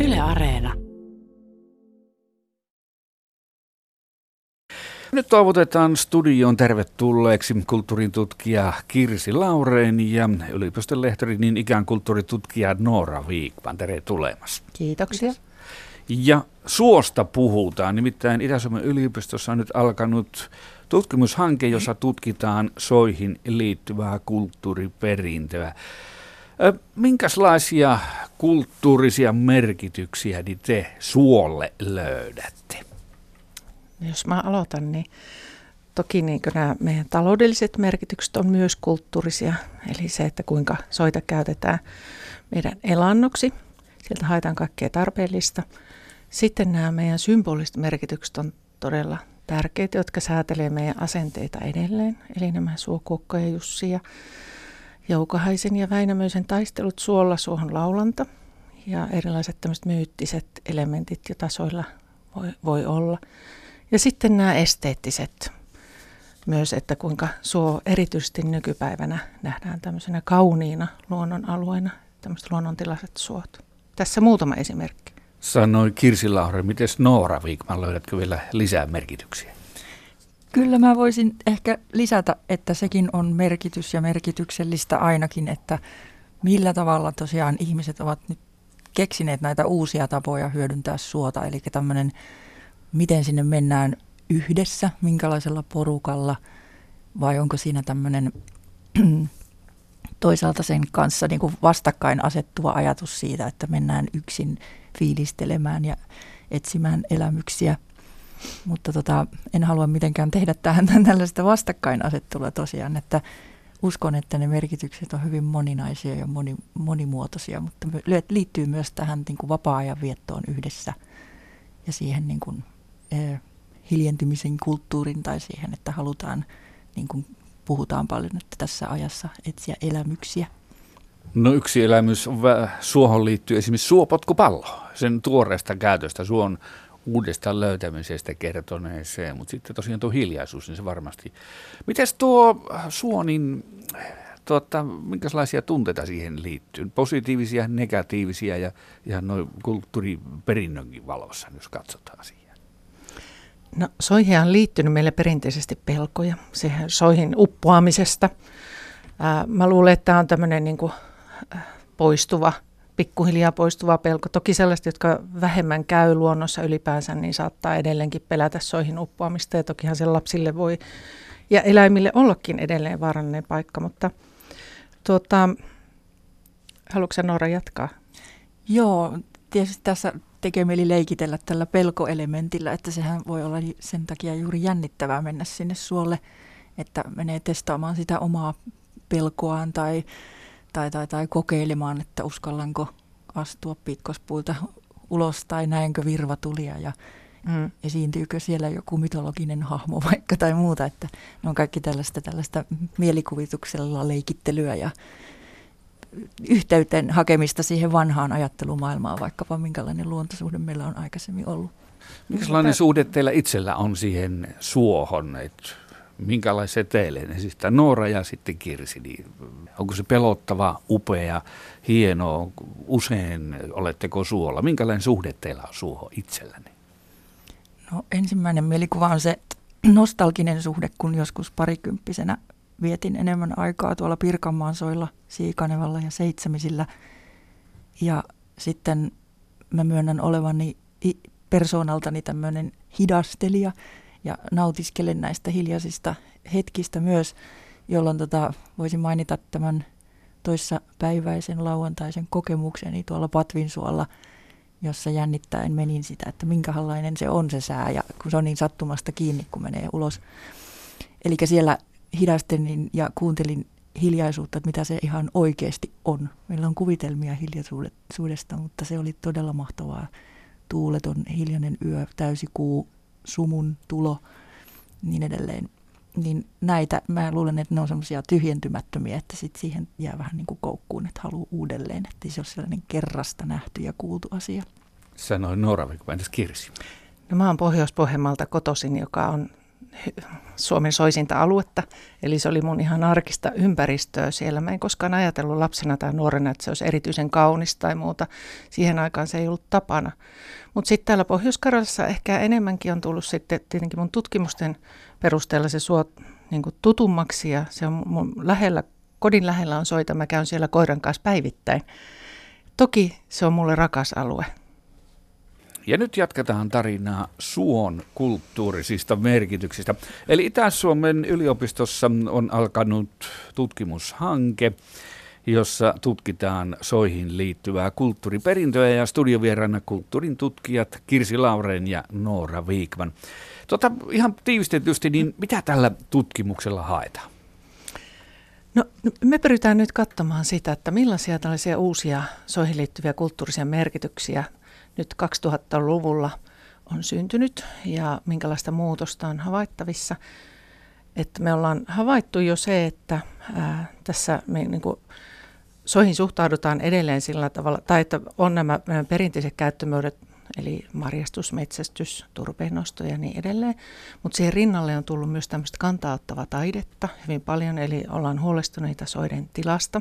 Yle Areena. Nyt toivotetaan studioon tervetulleeksi kulttuurin tutkija Kirsi Laureen ja yliopiston lehtori niin ikään kulttuuritutkija Noora Viikman. Tervetulemassa. Kiitoksia. Ja suosta puhutaan, nimittäin Itä-Suomen yliopistossa on nyt alkanut tutkimushanke, jossa tutkitaan soihin liittyvää kulttuuriperintöä. Minkälaisia kulttuurisia merkityksiä niin te suolle löydätte? Jos mä aloitan, niin toki niin nämä meidän taloudelliset merkitykset on myös kulttuurisia. Eli se, että kuinka soita käytetään meidän elannoksi. Sieltä haetaan kaikkea tarpeellista. Sitten nämä meidän symboliset merkitykset on todella tärkeitä, jotka säätelee meidän asenteita edelleen. Eli nämä Suokuokko ja Jussi ja Joukahaisen ja Väinämöisen taistelut suolla suohon laulanta ja erilaiset tämmöiset myyttiset elementit jo tasoilla voi, voi olla. Ja sitten nämä esteettiset myös, että kuinka suo erityisesti nykypäivänä nähdään tämmöisenä kauniina luonnonalueena, tämmöiset luonnontilaiset suot. Tässä muutama esimerkki. Sanoi Kirsi Laure, miten Noora Viikman löydätkö vielä lisää merkityksiä? Kyllä mä voisin ehkä lisätä, että sekin on merkitys ja merkityksellistä ainakin, että millä tavalla tosiaan ihmiset ovat nyt keksineet näitä uusia tapoja hyödyntää suota. Eli tämmöinen, miten sinne mennään yhdessä, minkälaisella porukalla, vai onko siinä tämmöinen toisaalta sen kanssa niin kuin vastakkain asettuva ajatus siitä, että mennään yksin fiilistelemään ja etsimään elämyksiä – mutta tota, en halua mitenkään tehdä tähän tällaista vastakkainasettelua tosiaan, että uskon, että ne merkitykset on hyvin moninaisia ja moni, monimuotoisia, mutta liittyy myös tähän niin kuin vapaa-ajan viettoon yhdessä ja siihen niin kuin, eh, hiljentymisen kulttuurin tai siihen, että halutaan, niin kuin puhutaan paljon, että tässä ajassa etsiä elämyksiä. No yksi elämys suohon liittyy esimerkiksi suopotkupallo, sen tuoreesta käytöstä. Suon uudestaan löytämisestä kertoneeseen, mutta sitten tosiaan tuo hiljaisuus, niin se varmasti. Mites tuo Suonin, tuota, minkälaisia tunteita siihen liittyy? Positiivisia, negatiivisia ja ihan noin kulttuuriperinnönkin valossa, jos katsotaan siihen. No soihin on liittynyt meille perinteisesti pelkoja, siihen soihin uppoamisesta. Ää, mä luulen, että tämä on tämmöinen niin kuin, poistuva pikkuhiljaa poistuva pelko. Toki sellaiset, jotka vähemmän käy luonnossa ylipäänsä, niin saattaa edelleenkin pelätä soihin uppoamista. Ja tokihan se lapsille voi ja eläimille ollakin edelleen vaarallinen paikka. Mutta tuota, haluatko Noora jatkaa? Joo, tietysti tässä tekee mieli leikitellä tällä pelkoelementillä, että sehän voi olla sen takia juuri jännittävää mennä sinne suolle, että menee testaamaan sitä omaa pelkoaan tai tai, tai, tai kokeilemaan, että uskallanko astua pitkospuilta ulos tai näenkö virvatulia ja mm. esiintyykö siellä joku mytologinen hahmo vaikka tai muuta. Että ne on kaikki tällaista, tällaista mielikuvituksella leikittelyä ja yhteyten hakemista siihen vanhaan ajattelumaailmaan, vaikkapa minkälainen luontosuhde meillä on aikaisemmin ollut. Minkälainen suhde teillä itsellä on siihen suohon? Että minkälaisia teille siis Noora ja sitten Kirsi, niin onko se pelottava, upea, hieno, usein oletteko suolla? Minkälainen suhde teillä on suohon itsellänne? No ensimmäinen mielikuva on se nostalginen suhde, kun joskus parikymppisenä vietin enemmän aikaa tuolla Pirkanmaan soilla, Siikanevalla ja Seitsemisillä. Ja sitten mä myönnän olevani persoonaltani tämmöinen hidastelija, ja nautiskelen näistä hiljaisista hetkistä myös, jolloin tota, voisin mainita tämän toissa päiväisen lauantaisen kokemukseni tuolla Patvinsuolla, jossa jännittäen menin sitä, että minkälainen se on se sää ja kun se on niin sattumasta kiinni, kun menee ulos. Eli siellä hidastelin ja kuuntelin hiljaisuutta, että mitä se ihan oikeasti on. Meillä on kuvitelmia hiljaisuudesta, mutta se oli todella mahtavaa. Tuuleton, hiljainen yö, täysi kuu, sumun tulo, niin edelleen. Niin näitä, mä luulen, että ne on semmoisia tyhjentymättömiä, että sit siihen jää vähän niin kuin koukkuun, että haluaa uudelleen, että se on sellainen kerrasta nähty ja kuultu asia. Sanoi Noora, kun entäs Kirsi? No mä oon Pohjois-Pohjanmaalta kotoisin, joka on Suomen soisinta aluetta, eli se oli mun ihan arkista ympäristöä siellä. Mä en koskaan ajatellut lapsena tai nuorena, että se olisi erityisen kaunis tai muuta. Siihen aikaan se ei ollut tapana. Mutta sitten täällä pohjois ehkä enemmänkin on tullut sitten tietenkin mun tutkimusten perusteella se suo niin tutummaksi ja se on mun lähellä, kodin lähellä on soita, mä käyn siellä koiran kanssa päivittäin. Toki se on mulle rakas alue. Ja nyt jatketaan tarinaa suon kulttuurisista merkityksistä. Eli Itä-Suomen yliopistossa on alkanut tutkimushanke, jossa tutkitaan soihin liittyvää kulttuuriperintöä ja studiovieraana kulttuurin tutkijat Kirsi Lauren ja Noora Viikman. Tota, ihan tiivistetysti, niin mitä tällä tutkimuksella haetaan? No, me pyritään nyt katsomaan sitä, että millaisia tällaisia uusia soihin liittyviä kulttuurisia merkityksiä nyt 2000-luvulla on syntynyt ja minkälaista muutosta on havaittavissa. Että me ollaan havaittu jo se, että ää, tässä me niin kuin, soihin suhtaudutaan edelleen sillä tavalla, tai että on nämä perinteiset käyttömuodot, eli marjastus, metsästys, turpeennosto ja niin edelleen. Mutta siihen rinnalle on tullut myös tämmöistä kantauttavaa taidetta hyvin paljon, eli ollaan huolestuneita soiden tilasta.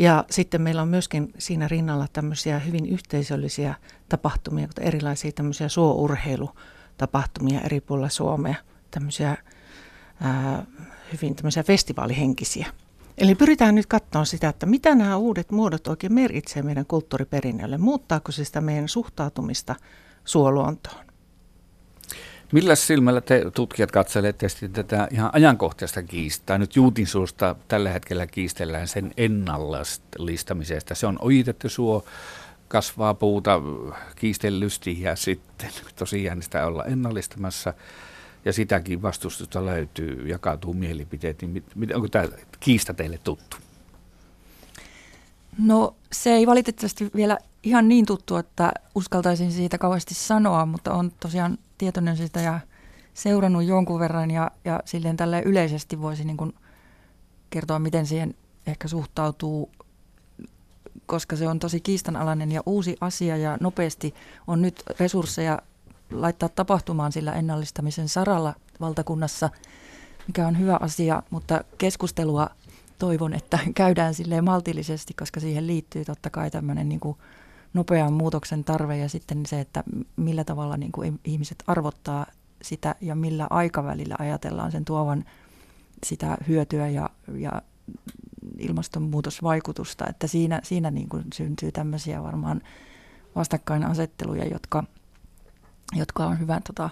Ja sitten meillä on myöskin siinä rinnalla tämmöisiä hyvin yhteisöllisiä tapahtumia, kuten erilaisia tämmöisiä suourheilutapahtumia eri puolilla Suomea, tämmöisiä ää, hyvin tämmöisiä festivaalihenkisiä. Eli pyritään nyt katsomaan sitä, että mitä nämä uudet muodot oikein merkitsevät meidän kulttuuriperinnölle. Muuttaako se sitä meidän suhtautumista suoluontoon? Millä silmällä te tutkijat katselette tätä ihan ajankohtaista kiistaa? Nyt Juutin suusta tällä hetkellä kiistellään sen ennallistamisesta. Se on ojitettu suo, kasvaa puuta kiistellysti ja sitten tosiaan sitä ollaan ennallistamassa ja sitäkin vastustusta löytyy, jakautuu mielipiteet, niin mit, onko tämä kiista teille tuttu? No se ei valitettavasti vielä ihan niin tuttu, että uskaltaisin siitä kauheasti sanoa, mutta on tosiaan tietoinen siitä ja seurannut jonkun verran ja, ja silleen tälle yleisesti voisi niin kuin kertoa, miten siihen ehkä suhtautuu, koska se on tosi kiistanalainen ja uusi asia ja nopeasti on nyt resursseja laittaa tapahtumaan sillä ennallistamisen saralla valtakunnassa, mikä on hyvä asia, mutta keskustelua toivon, että käydään sille maltillisesti, koska siihen liittyy totta kai tämmöinen niin kuin nopean muutoksen tarve ja sitten se, että millä tavalla niin kuin ihmiset arvottaa sitä ja millä aikavälillä ajatellaan sen tuovan sitä hyötyä ja, ja ilmastonmuutosvaikutusta, että siinä, siinä niin kuin syntyy tämmöisiä varmaan vastakkainasetteluja, jotka, jotka on hyvä tota,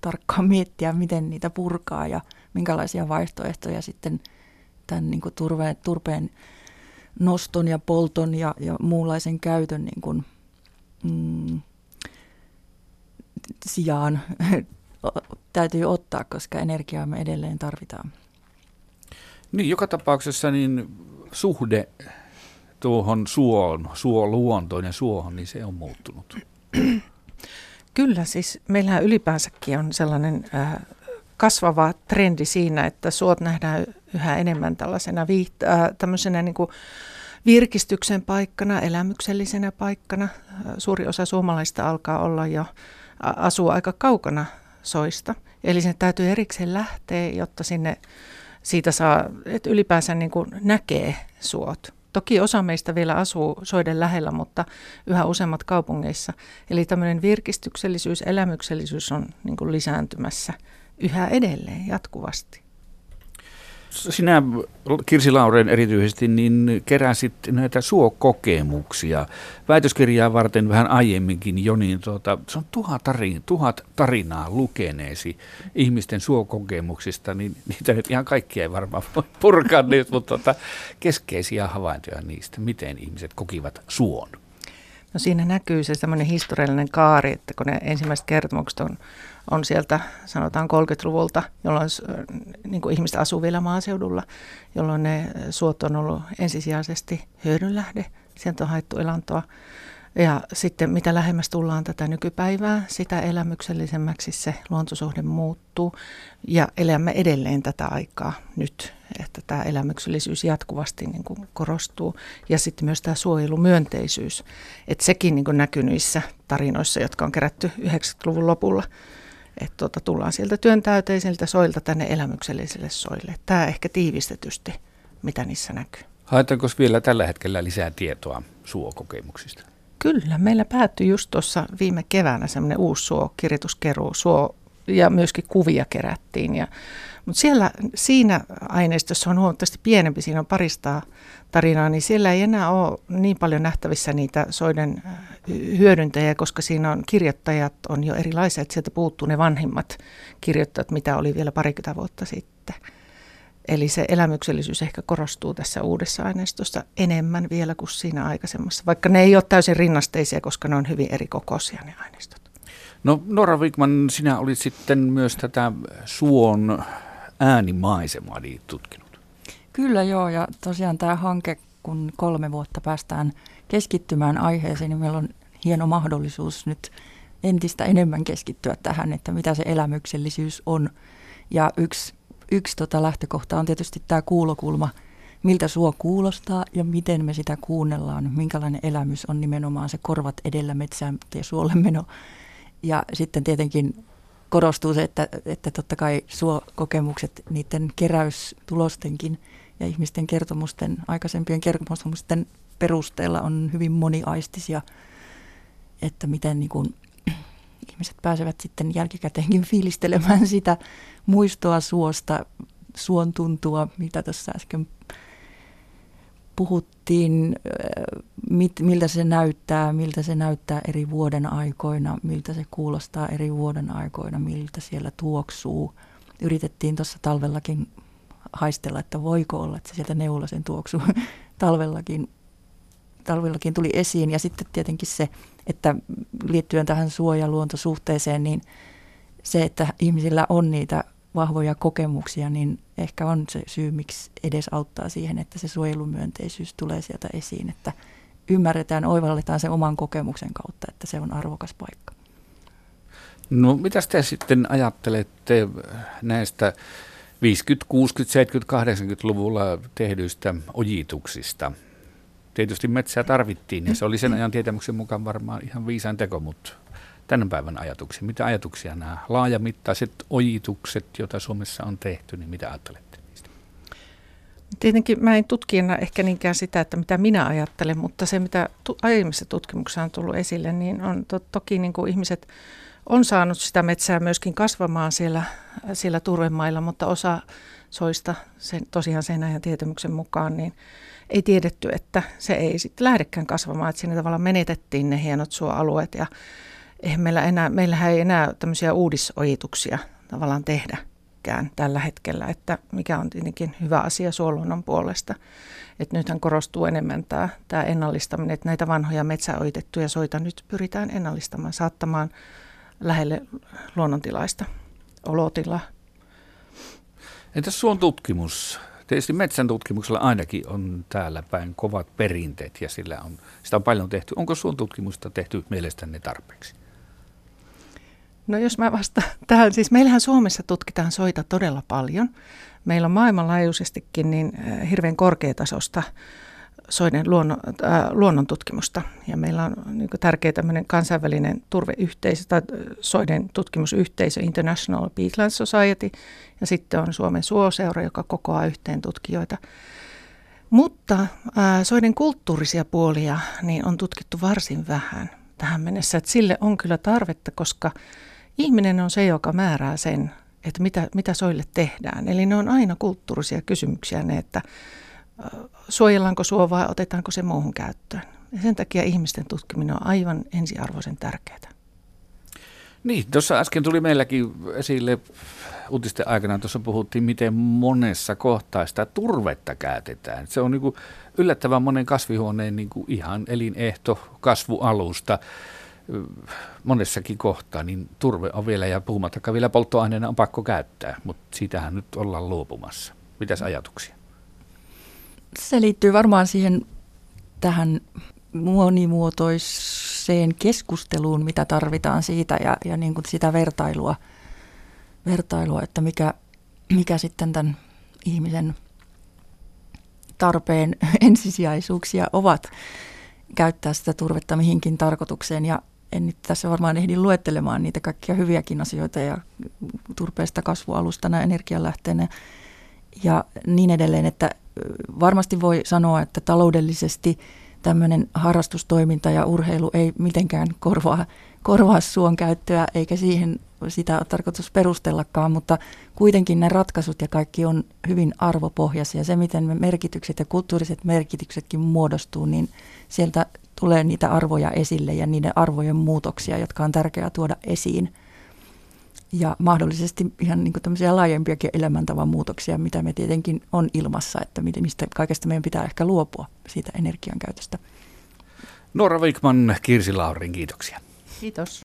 tarkkaan miettiä, miten niitä purkaa ja minkälaisia vaihtoehtoja sitten tämän niin kuin turveen, turpeen noston ja polton ja, ja muunlaisen käytön niin kuin, mm, sijaan täytyy ottaa, koska energiaa me edelleen tarvitaan. Niin, joka tapauksessa niin suhde tuohon suoon, suoluontoon ja suohon, niin se on muuttunut. Kyllä, siis meillähän ylipäänsäkin on sellainen äh, kasvava trendi siinä, että suot nähdään yhä enemmän tällaisena viihtä, äh, niin kuin virkistyksen paikkana, elämyksellisenä paikkana. Suuri osa suomalaista alkaa olla jo asua aika kaukana soista. Eli sen täytyy erikseen lähteä, jotta sinne siitä saa, että ylipäänsä niin kuin näkee suot. Toki osa meistä vielä asuu soiden lähellä, mutta yhä useammat kaupungeissa. Eli tämmöinen virkistyksellisyys, elämyksellisyys on niin kuin lisääntymässä yhä edelleen jatkuvasti. Sinä, Kirsi Lauren erityisesti, niin keräsit näitä suokokemuksia. Väitöskirjaa varten vähän aiemminkin jo, niin tuota, se on tuhat, tarin, tuhat tarinaa lukeneesi ihmisten suokokemuksista, niin niitä nyt ihan kaikkia ei varmaan voi purkaa nyt, mutta tuota, keskeisiä havaintoja niistä, miten ihmiset kokivat suon. No siinä näkyy se semmoinen historiallinen kaari, että kun ne ensimmäiset kertomukset on on sieltä sanotaan 30-luvulta, jolloin niin kuin ihmiset asuu vielä maaseudulla, jolloin ne suot on ollut ensisijaisesti hyödynlähde. Sieltä on haettu elantoa. Ja sitten mitä lähemmäs tullaan tätä nykypäivää, sitä elämyksellisemmäksi se luontosuhde muuttuu. Ja elämme edelleen tätä aikaa nyt, että tämä elämyksellisyys jatkuvasti niin kuin korostuu. Ja sitten myös tämä suojelumyönteisyys, että sekin niin kuin näkyy niissä tarinoissa, jotka on kerätty 90-luvun lopulla Että tuota, tullaan sieltä työntäyteisiltä soilta tänne elämykselliselle soille. Tämä ehkä tiivistetysti, mitä niissä näkyy. Haetaanko vielä tällä hetkellä lisää tietoa suokokemuksista? Kyllä, meillä päättyi just tuossa viime keväänä semmoinen uusi suo, kirjoituskeruu, suo ja myöskin kuvia kerättiin. Ja, mutta siellä siinä aineistossa on huomattavasti pienempi, siinä on parista tarinaa, niin siellä ei enää ole niin paljon nähtävissä niitä soiden hyödyntäjiä, koska siinä on kirjoittajat on jo erilaisia, että sieltä puuttuu ne vanhimmat kirjoittajat, mitä oli vielä parikymmentä vuotta sitten. Eli se elämyksellisyys ehkä korostuu tässä uudessa aineistossa enemmän vielä kuin siinä aikaisemmassa, vaikka ne ei ole täysin rinnasteisia, koska ne on hyvin eri kokoisia ne aineistot. No Nora Wigman, sinä olit sitten myös tätä suon äänimaisemaa tutkinut. Kyllä joo, ja tosiaan tämä hanke, kun kolme vuotta päästään keskittymään aiheeseen, niin meillä on hieno mahdollisuus nyt entistä enemmän keskittyä tähän, että mitä se elämyksellisyys on. Ja yksi yksi tota lähtökohta on tietysti tämä kuulokulma, miltä suo kuulostaa ja miten me sitä kuunnellaan, minkälainen elämys on nimenomaan se korvat edellä metsään ja suolle meno. Ja sitten tietenkin korostuu se, että, että totta kai suokokemukset niiden keräystulostenkin ja ihmisten kertomusten, aikaisempien kertomusten perusteella on hyvin moniaistisia, että miten niin kuin, ihmiset pääsevät sitten jälkikäteenkin fiilistelemään sitä muistoa suosta, suon tuntua, mitä tässä äsken puhuttiin, mit, miltä se näyttää, miltä se näyttää eri vuoden aikoina, miltä se kuulostaa eri vuoden aikoina, miltä siellä tuoksuu. Yritettiin tuossa talvellakin haistella, että voiko olla, että se sieltä neulasen tuoksu talvellakin, talvellakin tuli esiin. Ja sitten tietenkin se, että liittyen tähän suojaluontosuhteeseen, niin se, että ihmisillä on niitä vahvoja kokemuksia, niin ehkä on se syy, miksi edes auttaa siihen, että se suojelumyönteisyys tulee sieltä esiin, että ymmärretään, oivalletaan sen oman kokemuksen kautta, että se on arvokas paikka. No mitä te sitten ajattelette näistä 50, 60, 70, 80-luvulla tehdyistä ojituksista? Tietysti metsää tarvittiin ja se oli sen ajan tietämyksen mukaan varmaan ihan viisaan teko, mutta tämän päivän ajatuksia? Mitä ajatuksia nämä laajamittaiset ojitukset, joita Suomessa on tehty, niin mitä ajattelette? Tietenkin mä en tutkijana ehkä niinkään sitä, että mitä minä ajattelen, mutta se mitä tu- aiemmissa tutkimuksissa on tullut esille, niin on to- toki niin kuin ihmiset on saanut sitä metsää myöskin kasvamaan siellä, siellä turvemailla, mutta osa soista sen, tosiaan sen ajan tietämyksen mukaan, niin ei tiedetty, että se ei sitten lähdekään kasvamaan, että siinä tavallaan menetettiin ne hienot suoalueet ja eihän meillä enää, meillähän ei enää tämmöisiä uudisojituksia tavallaan tehdäkään tällä hetkellä, että mikä on tietenkin hyvä asia suoluonnon puolesta. Että nythän korostuu enemmän tämä, tämä ennallistaminen, että näitä vanhoja metsäoitettuja soita nyt pyritään ennallistamaan, saattamaan lähelle luonnontilaista olotilaa. Entäs suon tutkimus? Tietysti metsän tutkimuksella ainakin on täällä päin kovat perinteet ja sillä on, sitä on paljon tehty. Onko suon tutkimusta tehty mielestänne tarpeeksi? No jos mä vasta tähän, siis meillähän Suomessa tutkitaan soita todella paljon. Meillä on maailmanlaajuisestikin niin äh, hirveän korkeatasosta soiden luonnon, äh, luonnontutkimusta. Ja meillä on niin tärkeä tämmöinen kansainvälinen turveyhteisö tai äh, soiden tutkimusyhteisö International Peatland Society. Ja sitten on Suomen suoseura, joka kokoaa yhteen tutkijoita. Mutta äh, soiden kulttuurisia puolia niin on tutkittu varsin vähän tähän mennessä. Että sille on kyllä tarvetta, koska ihminen on se, joka määrää sen, että mitä, mitä soille tehdään. Eli ne on aina kulttuurisia kysymyksiä ne, että suojellaanko suo vai otetaanko se muuhun käyttöön. Ja sen takia ihmisten tutkiminen on aivan ensiarvoisen tärkeää. Niin, tuossa äsken tuli meilläkin esille uutisten aikana, tuossa puhuttiin, miten monessa kohtaa sitä turvetta käytetään. Se on niin kuin yllättävän monen kasvihuoneen niin kuin ihan elinehto kasvualusta monessakin kohtaa, niin turve on vielä, ja puhumattakaan vielä polttoaineena on pakko käyttää, mutta siitähän nyt ollaan luopumassa. Mitäs ajatuksia? Se liittyy varmaan siihen tähän monimuotoiseen keskusteluun, mitä tarvitaan siitä ja, ja niin kuin sitä vertailua, vertailua, että mikä, mikä sitten tämän ihmisen tarpeen ensisijaisuuksia ovat käyttää sitä turvetta mihinkin tarkoitukseen. Ja en nyt tässä varmaan ehdi luettelemaan niitä kaikkia hyviäkin asioita ja turpeesta kasvualustana energialähteenä ja niin edelleen, että varmasti voi sanoa, että taloudellisesti tämmöinen harrastustoiminta ja urheilu ei mitenkään korvaa, korvaa suon käyttöä, eikä siihen sitä ole tarkoitus perustellakaan, mutta kuitenkin ne ratkaisut ja kaikki on hyvin arvopohjaisia. Se, miten me merkitykset ja kulttuuriset merkityksetkin muodostuu, niin sieltä tulee niitä arvoja esille ja niiden arvojen muutoksia, jotka on tärkeää tuoda esiin. Ja mahdollisesti ihan niin tämmöisiä laajempiakin elämäntavan muutoksia, mitä me tietenkin on ilmassa, että mistä kaikesta meidän pitää ehkä luopua siitä energian käytöstä. Noora Wikman, Kirsi Laurin, kiitoksia. Kiitos.